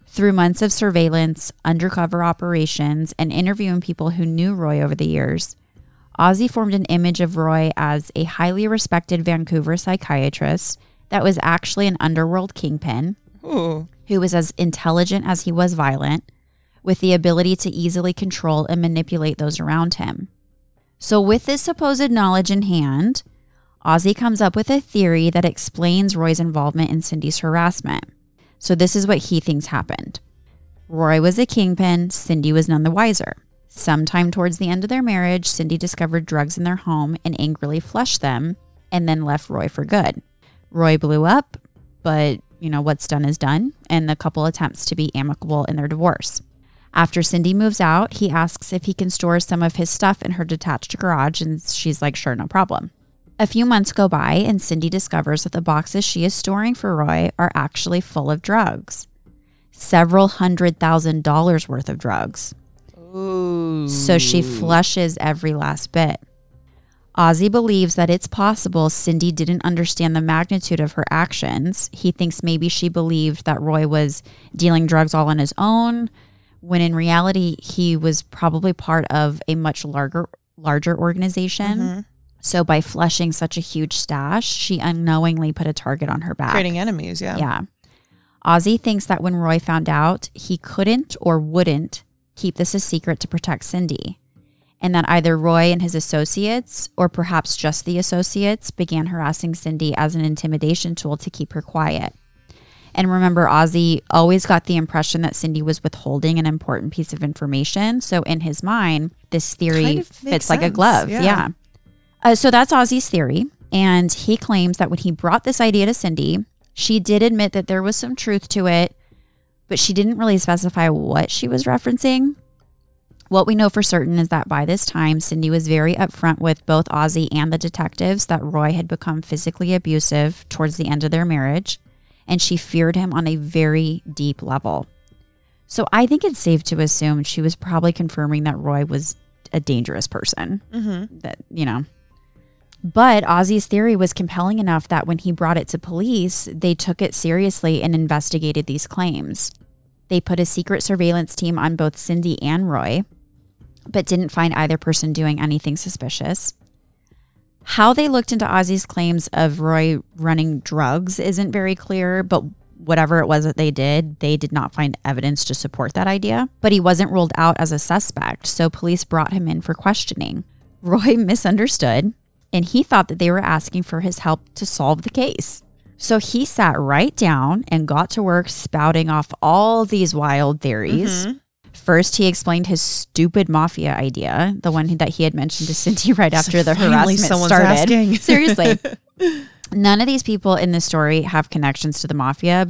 Through months of surveillance, undercover operations, and interviewing people who knew Roy over the years, Ozzy formed an image of Roy as a highly respected Vancouver psychiatrist that was actually an underworld kingpin Ooh. who was as intelligent as he was violent, with the ability to easily control and manipulate those around him. So, with this supposed knowledge in hand, Ozzy comes up with a theory that explains Roy's involvement in Cindy's harassment. So, this is what he thinks happened Roy was a kingpin, Cindy was none the wiser. Sometime towards the end of their marriage, Cindy discovered drugs in their home and angrily flushed them and then left Roy for good. Roy blew up, but you know, what's done is done, and the couple attempts to be amicable in their divorce. After Cindy moves out, he asks if he can store some of his stuff in her detached garage, and she's like, sure, no problem. A few months go by, and Cindy discovers that the boxes she is storing for Roy are actually full of drugs several hundred thousand dollars worth of drugs. Ooh. So she flushes every last bit. Ozzy believes that it's possible Cindy didn't understand the magnitude of her actions. He thinks maybe she believed that Roy was dealing drugs all on his own, when in reality he was probably part of a much larger larger organization. Mhm. So by flushing such a huge stash, she unknowingly put a target on her back. creating enemies. Yeah. Yeah. Ozzy thinks that when Roy found out, he couldn't or wouldn't keep this a secret to protect Cindy. And that either Roy and his associates, or perhaps just the associates, began harassing Cindy as an intimidation tool to keep her quiet. And remember, Ozzy always got the impression that Cindy was withholding an important piece of information. So in his mind, this theory Kind of fits makes like a glove. yeah. yeah. Uh, so that's Ozzy's theory. And he claims that when he brought this idea to Cindy, she did admit that there was some truth to it, but she didn't really specify what she was referencing. What we know for certain is that by this time, Cindy was very upfront with both Ozzy and the detectives that Roy had become physically abusive towards the end of their marriage, and she feared him on a very deep level. So I think it's safe to assume she was probably confirming that Roy was a dangerous person Mm-hmm. that you know but Ozzy's theory was compelling enough that when he brought it to police, they took it seriously and investigated these claims. They put a secret surveillance team on both Cindy and Roy, but didn't find either person doing anything suspicious. How they looked into Ozzy's claims of Roy running drugs isn't very clear, but whatever it was that they did, they did not find evidence to support that idea. But he wasn't ruled out as a suspect, so police brought him in for questioning. Roy misunderstood, and he thought that they were asking for his help to solve the case. So he sat right down and got to work spouting off all these wild theories. Mhm. First, he explained his stupid mafia idea, the one that he had mentioned to Cindy right after the harassment started. Seriously. None of these people in this story have connections to the mafia,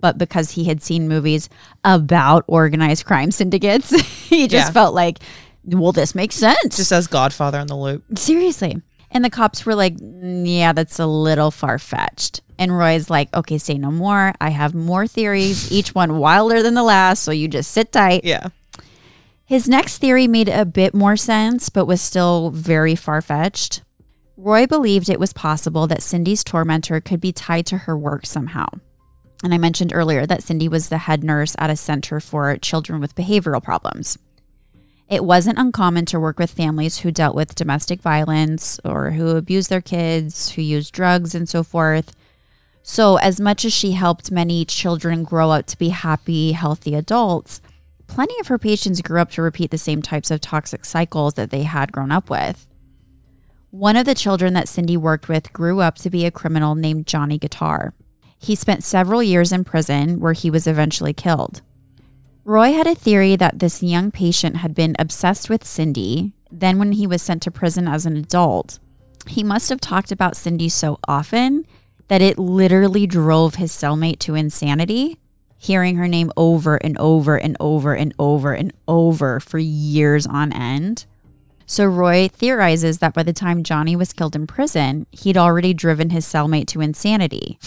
but because he had seen movies about organized crime syndicates, he just Yeah. felt like, well, this makes sense. Just as Godfather on the loop. Seriously. And the cops were like, "Mm, yeah, that's a little far fetched. And Roy's like, okay, say no more. I have more theories, each one wilder than the last. So you just sit tight. Yeah. His next theory made a bit more sense, but was still very far fetched. Roy believed it was possible that Cindy's tormentor could be tied to her work somehow. And I mentioned earlier that Cindy was the head nurse at a center for children with behavioral problems. It wasn't uncommon to work with families who dealt with domestic violence or who abused their kids, who used drugs, and so forth. So, as much as she helped many children grow up to be happy, healthy adults, plenty of her patients grew up to repeat the same types of toxic cycles that they had grown up with. One of the children that Cindy worked with grew up to be a criminal named Johnny Guitar. He spent several years in prison where he was eventually killed. Roy had a theory that this young patient had been obsessed with Cindy. Then, when he was sent to prison as an adult, he must have talked about Cindy so often that it literally drove his cellmate to insanity, hearing her name over and over and over and over and over for years on end. So Roy theorizes that by the time Johnny was killed in prison, he'd already driven his cellmate to insanity.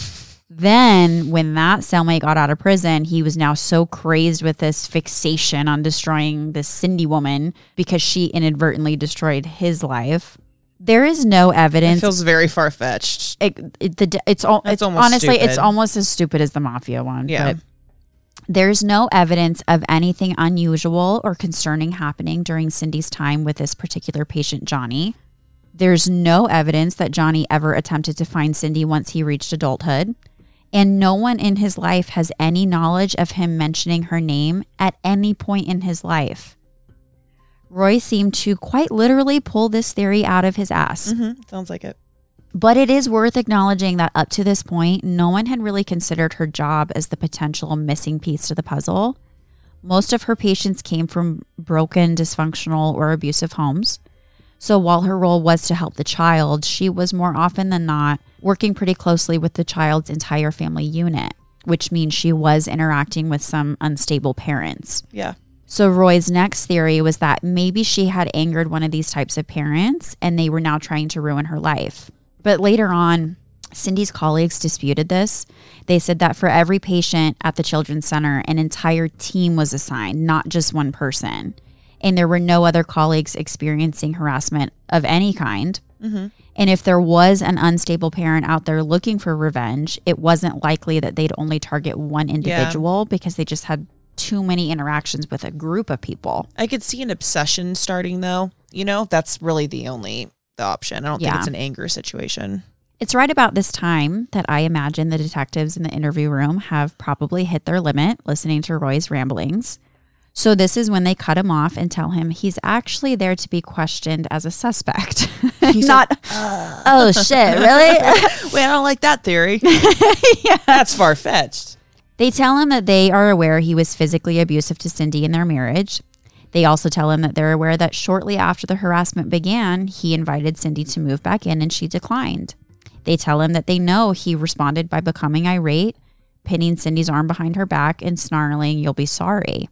Then, when that cellmate got out of prison, he was now so crazed with this fixation on destroying this Cindy woman because she inadvertently destroyed his life. There is no It evidence. feels very far fetched. it, it, the, it's all. That's It's almost honestly, it's almost as stupid as the mafia one. Yeah. But there's no evidence of anything unusual or concerning happening during Cindy's time with this particular patient, Johnny. There's no evidence that Johnny ever attempted to find Cindy once he reached adulthood. And no one in his life has any knowledge of him mentioning her name at any point in his life. Roy seemed to quite literally pull this theory out of his ass. hmm Sounds like it. But it is worth acknowledging that up to this point, no one had really considered her job as the potential missing piece to the puzzle. Most of her patients came from broken, dysfunctional, or abusive homes. So while her role was to help the child, she was more often than not working pretty closely with the child's entire family unit, which means she was interacting with some unstable parents. Yeah. So Roy's next theory was that maybe she had angered one of these types of parents and they were now trying to ruin her life. But later on, Cindy's colleagues disputed this. They said that for every patient at the Children's Center, an entire team was assigned, not just one person. And there were no other colleagues experiencing harassment of any kind. Mm-hmm. And if there was an unstable parent out there looking for revenge, it wasn't likely that they'd only target one individual because they just had too many interactions with a group of people. I could see an obsession starting though. You know, that's really the only the option. I don't Yeah. think it's an anger situation. It's right about this time that I imagine the detectives in the interview room have probably hit their limit listening to Roy's ramblings. So, this is when they cut him off and tell him he's actually there to be questioned as a suspect. He's Not, oh shit, really? Wait, I don't like that theory. That's far fetched. They tell him that they are aware he was physically abusive to Cindy in their marriage. They also tell him that they're aware that shortly after the harassment began, he invited Cindy to move back in and she declined. They tell him that they know he responded by becoming irate, pinning Cindy's arm behind her back, and snarling, You'll be sorry.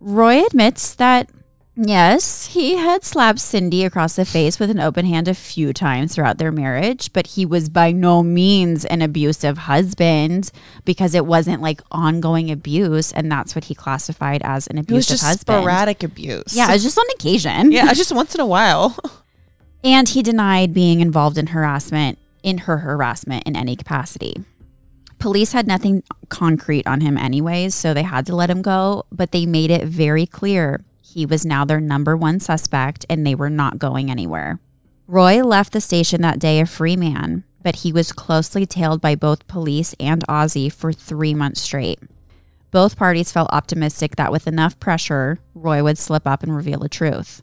Roy admits that, yes, he had slapped Cindy across the face with an open hand a few times throughout their marriage, but he was by no means an abusive husband because it wasn't like ongoing abuse. And that's what he classified as an abusive It was just husband. sporadic abuse. Yeah, it was just on occasion. yeah, just once in a while. And he denied being involved in harassment, in her harassment in any capacity. Police had nothing concrete on him, anyways, so they had to let him go, but they made it very clear he was now their number one suspect and they were not going anywhere. Roy left the station that day a free man, but he was closely tailed by both police and Ozzy for three months straight. Both parties felt optimistic that with enough pressure, Roy would slip up and reveal the truth.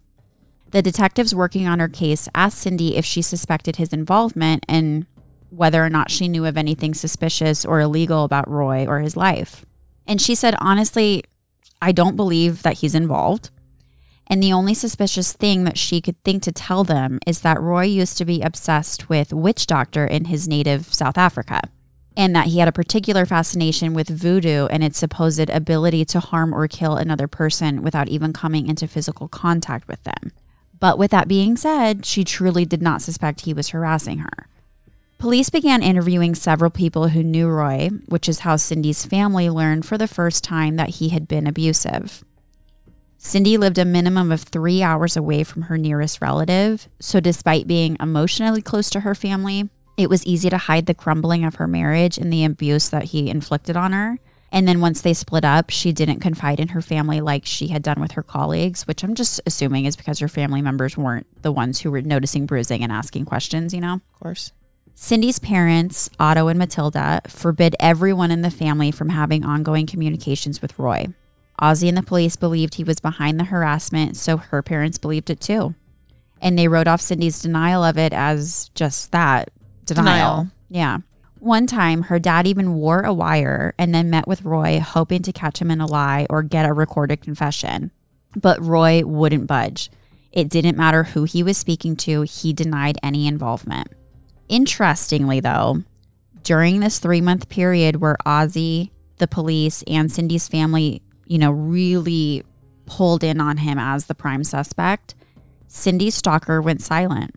The detectives working on her case asked Cindy if she suspected his involvement and whether or not she knew of anything suspicious or illegal about Roy or his life. And she said, honestly, I don't believe that he's involved. And the only suspicious thing that she could think to tell them is that Roy used to be obsessed with witch doctor in his native South Africa, and that he had a particular fascination with voodoo and its supposed ability to harm or kill another person without even coming into physical contact with them. But with that being said, she truly did not suspect he was harassing her. Police began interviewing several people who knew Roy, which is how Cindy's family learned for the first time that he had been abusive. Cindy lived a minimum of three hours away from her nearest relative, so despite being emotionally close to her family, it was easy to hide the crumbling of her marriage and the abuse that he inflicted on her. And then once they split up, she didn't confide in her family like she had done with her colleagues, which I'm just assuming is because her family members weren't the ones who were noticing bruising and asking questions, you know? Of course. Cindy's parents, Otto and Matilda, forbid everyone in the family from having ongoing communications with Roy. Ozzy and the police believed he was behind the harassment, so her parents believed it too. And they wrote off Cindy's denial of it as just that denial. Denial. Yeah. One time, her dad even wore a wire and then met with Roy, hoping to catch him in a lie or get a recorded confession. But Roy wouldn't budge. It didn't matter who he was speaking to, he denied any involvement. Interestingly, though, during this three month period where Ozzy, the police, and Cindy's family, you know, really pulled in on him as the prime suspect, Cindy's stalker went silent.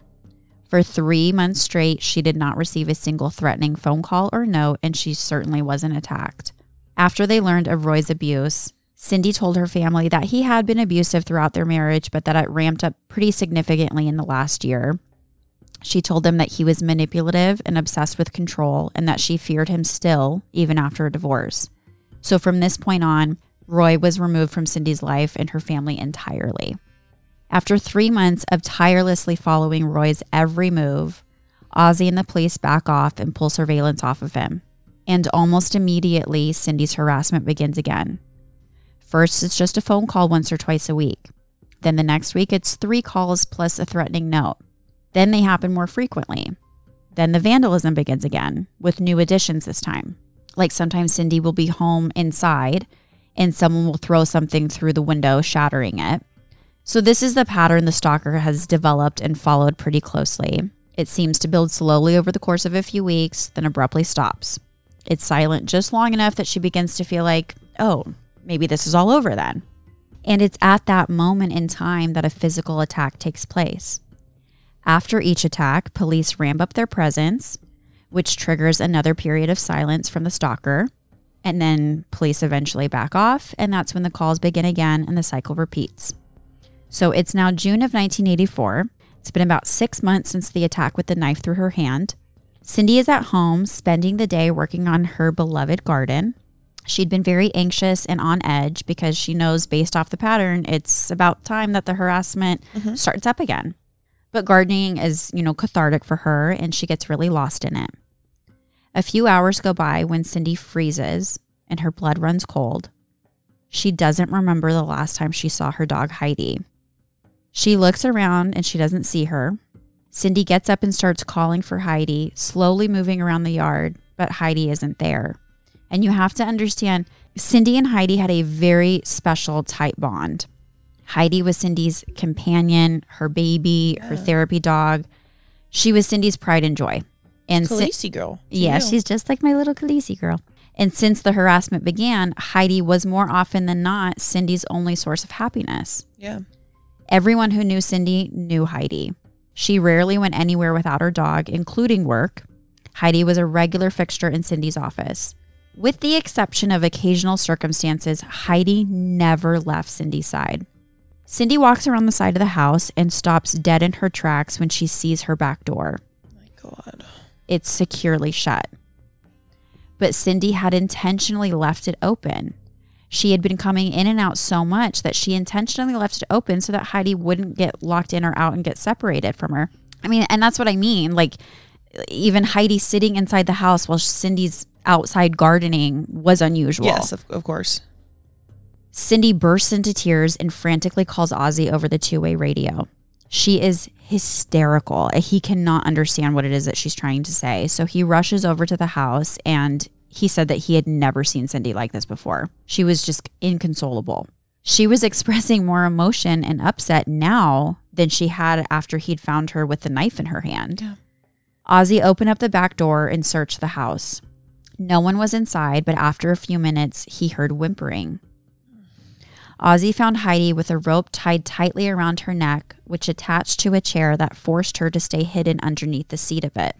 For three months straight, she did not receive a single threatening phone call or note, and she certainly wasn't attacked. After they learned of Roy's abuse, Cindy told her family that he had been abusive throughout their marriage, but that it ramped up pretty significantly in the last year. She told them that he was manipulative and obsessed with control, and that she feared him still, even after a divorce. So from this point on, Roy was removed from Cindy's life and her family entirely. After three months of tirelessly following Roy's every move, Ozzy and the police back off and pull surveillance off of him. And almost immediately, Cindy's harassment begins again. First, it's just a phone call once or twice a week. Then the next week, it's three calls plus a threatening note. Then they happen more frequently. Then the vandalism begins again, with new additions this time. Like sometimes Cindy will be home inside and someone will throw something through the window, shattering it. So, this is the pattern the stalker has developed and followed pretty closely. It seems to build slowly over the course of a few weeks, then abruptly stops. It's silent just long enough that she begins to feel like, oh, maybe this is all over then. And it's at that moment in time that a physical attack takes place. After each attack, police ramp up their presence, which triggers another period of silence from the stalker. And then police eventually back off, and that's when the calls begin again and the cycle repeats. So it's now June of 1984. It's been about six months since the attack with the knife through her hand. Cindy is at home spending the day working on her beloved garden. She'd been very anxious and on edge because she knows, based off the pattern, it's about time that the harassment Mhm. starts up again. But gardening is, you know, cathartic for her and she gets really lost in it. A few hours go by when Cindy freezes and her blood runs cold. She doesn't remember the last time she saw her dog Heidi. She looks around and she doesn't see her. Cindy gets up and starts calling for Heidi, slowly moving around the yard, but Heidi isn't there. And you have to understand, Cindy and Heidi had a very special, tight bond. Heidi was Cindy's companion, her baby, her Yeah. therapy dog. She was Cindy's pride and joy. And Khaleesi girl. yeah, you. she's just like my little Khaleesi girl. And since the harassment began, Heidi was more often than not Cindy's only source of happiness. yeah. Everyone who knew Cindy knew Heidi. She rarely went anywhere without her dog, including work. Heidi was a regular fixture in Cindy's office. With the exception of occasional circumstances, Heidi never left Cindy's side. Cindy walks around the side of the house and stops dead in her tracks when she sees her back door My God. it's securely shut. But Cindy had intentionally left it open. She had been coming in and out so much that she intentionally left it open so that Heidi wouldn't get locked in or out and get separated from her. I mean, and that's what I mean. Like, even Heidi sitting inside the house while Cindy's outside gardening was unusual. Yes, of, of course. Cindy bursts into tears and frantically calls Ozzy over the two way radio. She is hysterical. He cannot understand what it is that she's trying to say. So he rushes over to the house and he said that he had never seen Cindy like this before. She was just inconsolable. She was expressing more emotion and upset now than she had after he'd found her with the knife in her hand. Yeah. Ozzy opened up the back door and searched the house. No one was inside, but after a few minutes, he heard whimpering. Ozzy found Heidi with a rope tied tightly around her neck, which attached to a chair that forced her to stay hidden underneath the seat of it.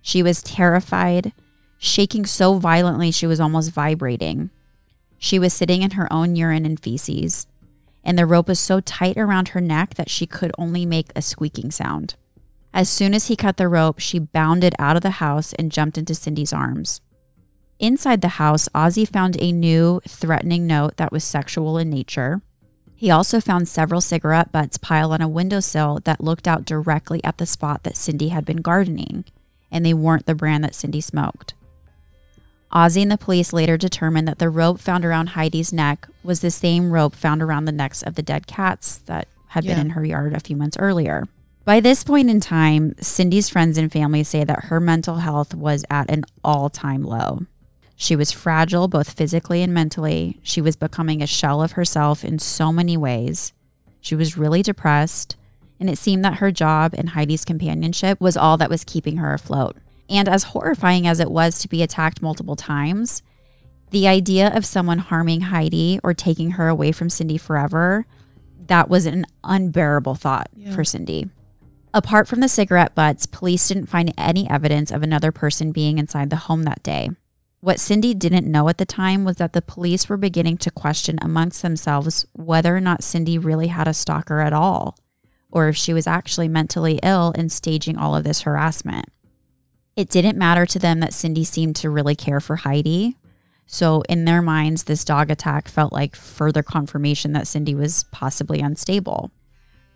She was terrified, shaking so violently she was almost vibrating. She was sitting in her own urine and feces, and the rope was so tight around her neck that she could only make a squeaking sound. As soon as he cut the rope, she bounded out of the house and jumped into Cindy's arms. Inside the house, Ozzy found a new, threatening note that was sexual in nature. He also found several cigarette butts piled on a windowsill that looked out directly at the spot that Cindy had been gardening, and they weren't the brand that Cindy smoked. Ozzy and the police later determined that the rope found around Heidi's neck was the same rope found around the necks of the dead cats that had Yeah. been in her yard a few months earlier. By this point in time, Cindy's friends and family say that her mental health was at an all time low. She was fragile both physically and mentally. She was becoming a shell of herself in so many ways. She was really depressed, and it seemed that her job and Heidi's companionship was all that was keeping her afloat. And as horrifying as it was to be attacked multiple times, the idea of someone harming Heidi or taking her away from Cindy forever, That was an unbearable thought Yeah. for Cindy. Apart from the cigarette butts, police didn't find any evidence of another person being inside the home that day. What Cindy didn't know at the time was that the police were beginning to question amongst themselves whether or not Cindy really had a stalker at all, or if she was actually mentally ill and staging all of this harassment. It didn't matter to them that Cindy seemed to really care for Heidi. So, in their minds, this dog attack felt like further confirmation that Cindy was possibly unstable.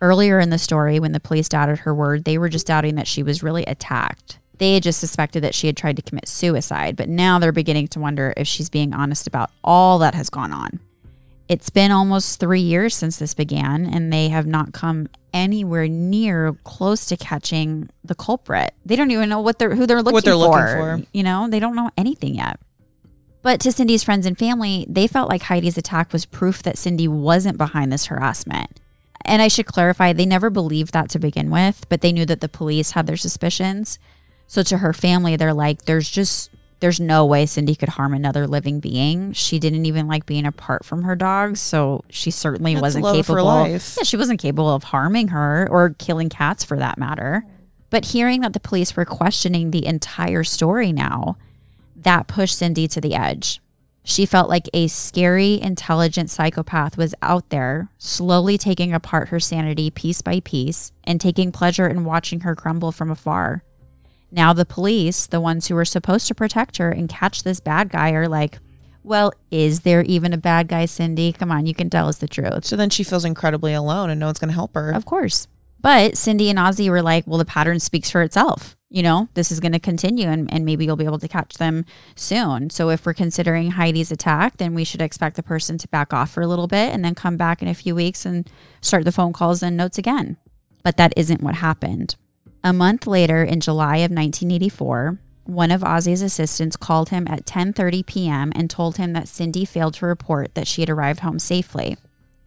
Earlier in the story, when the police doubted her word, they were just doubting that she was really attacked. They had just suspected that she had tried to commit suicide, but now they're beginning to wonder if she's being honest about all that has gone on. It's been almost three years since this began, and they have not come anywhere near close to catching the culprit. They don't even know what they're who they're looking what they're looking for. for. You know, they don't know anything yet. But to Cindy's friends and family, they felt like Heidi's attack was proof that Cindy wasn't behind this harassment. And I should clarify, they never believed that to begin with, but they knew that the police had their suspicions. So to her family, they're like, there's just, there's no way Cindy could harm another living being. She didn't even like being apart from her dogs. So she certainly That's wasn't capable. life. Yeah, she wasn't capable of harming her or killing cats for that matter. But hearing that the police were questioning the entire story now, that pushed Cindy to the edge. She felt like a scary, intelligent psychopath was out there, slowly taking apart her sanity piece by piece and taking pleasure in watching her crumble from afar. Now, the police, the ones who were supposed to protect her and catch this bad guy, are like, well, is there even a bad guy, Cindy? Come on, you can tell us the truth. So then she feels incredibly alone and no one's going to help her. Of course. But Cindy and Ozzy were like, well, the pattern speaks for itself. You know, this is going to continue and, and maybe you'll be able to catch them soon. So if we're considering Heidi's attack, then we should expect the person to back off for a little bit and then come back in a few weeks and start the phone calls and notes again. But that isn't what happened. A month later, in July of 1984, one of Ozzy's assistants called him at 10:30 p.m. and told him that Cindy failed to report that she had arrived home safely.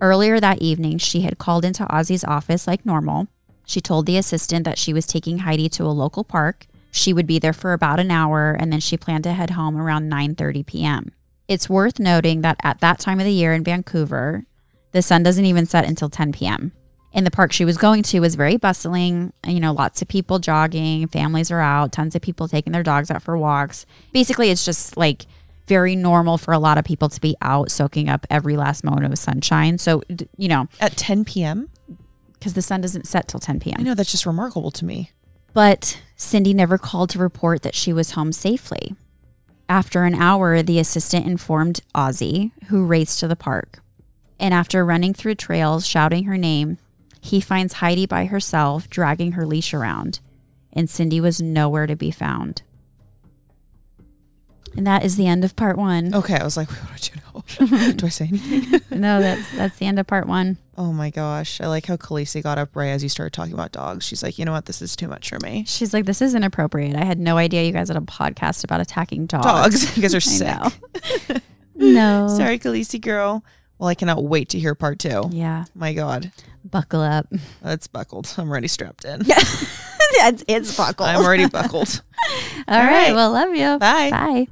Earlier that evening, she had called into Ozzy's office like normal. She told the assistant that she was taking Heidi to a local park. She would be there for about an hour and then she planned to head home around 9:30 p.m. It's worth noting that at that time of the year in Vancouver, the sun doesn't even set until 10 p.m. And the park she was going to was very bustling, you know, lots of people jogging, families are out, tons of people taking their dogs out for walks. Basically, it's just like very normal for a lot of people to be out soaking up every last moment of sunshine. So, you know, At 10 p.m.? because the sun doesn't set till 10 p.m. I know that's just remarkable to me. But Cindy never called to report that she was home safely. After an hour, the assistant informed Ozzy, who raced to the park. And after running through trails shouting her name, he finds Heidi by herself, dragging her leash around, and Cindy was nowhere to be found. And that is the end of part one. Okay, I was like, what you know? Do I say anything? No, that's that's the end of part one. oh my gosh. I like how Khaleesi got up right as you started talking about dogs. She's like, you know what? This is too much for me. She's like, "This is inappropriate. I had no idea you guys had a podcast about attacking dogs." Dogs. you guys are I sick. no. Sorry, Khaleesi girl. Well, I cannot wait to hear part two. Yeah. My God. Buckle up. That's buckled. I'm already strapped in. it's, it's buckled. I'm already buckled. All All right. right. Well, love you. Bye. Bye.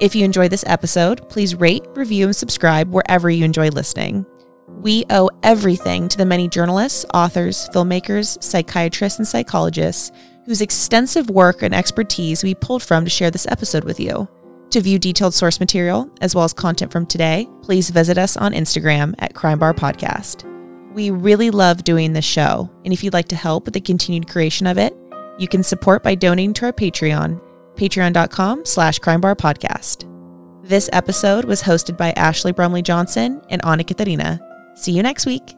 If you enjoyed this episode, please rate, review, and subscribe wherever you enjoy listening. We owe everything to the many journalists, authors, filmmakers, psychiatrists, and psychologists whose extensive work and expertise we pulled from to share this episode with you. To view detailed source material, as well as content from today, please visit us on Instagram at Crime Bar Podcast. We really love doing this show, and if you'd like to help with the continued creation of it, you can support by donating to our Patreon, patreon.com slash crime bar podcast. This episode was hosted by Ashley Brumley Johnson and Anna Katharina. See you next week.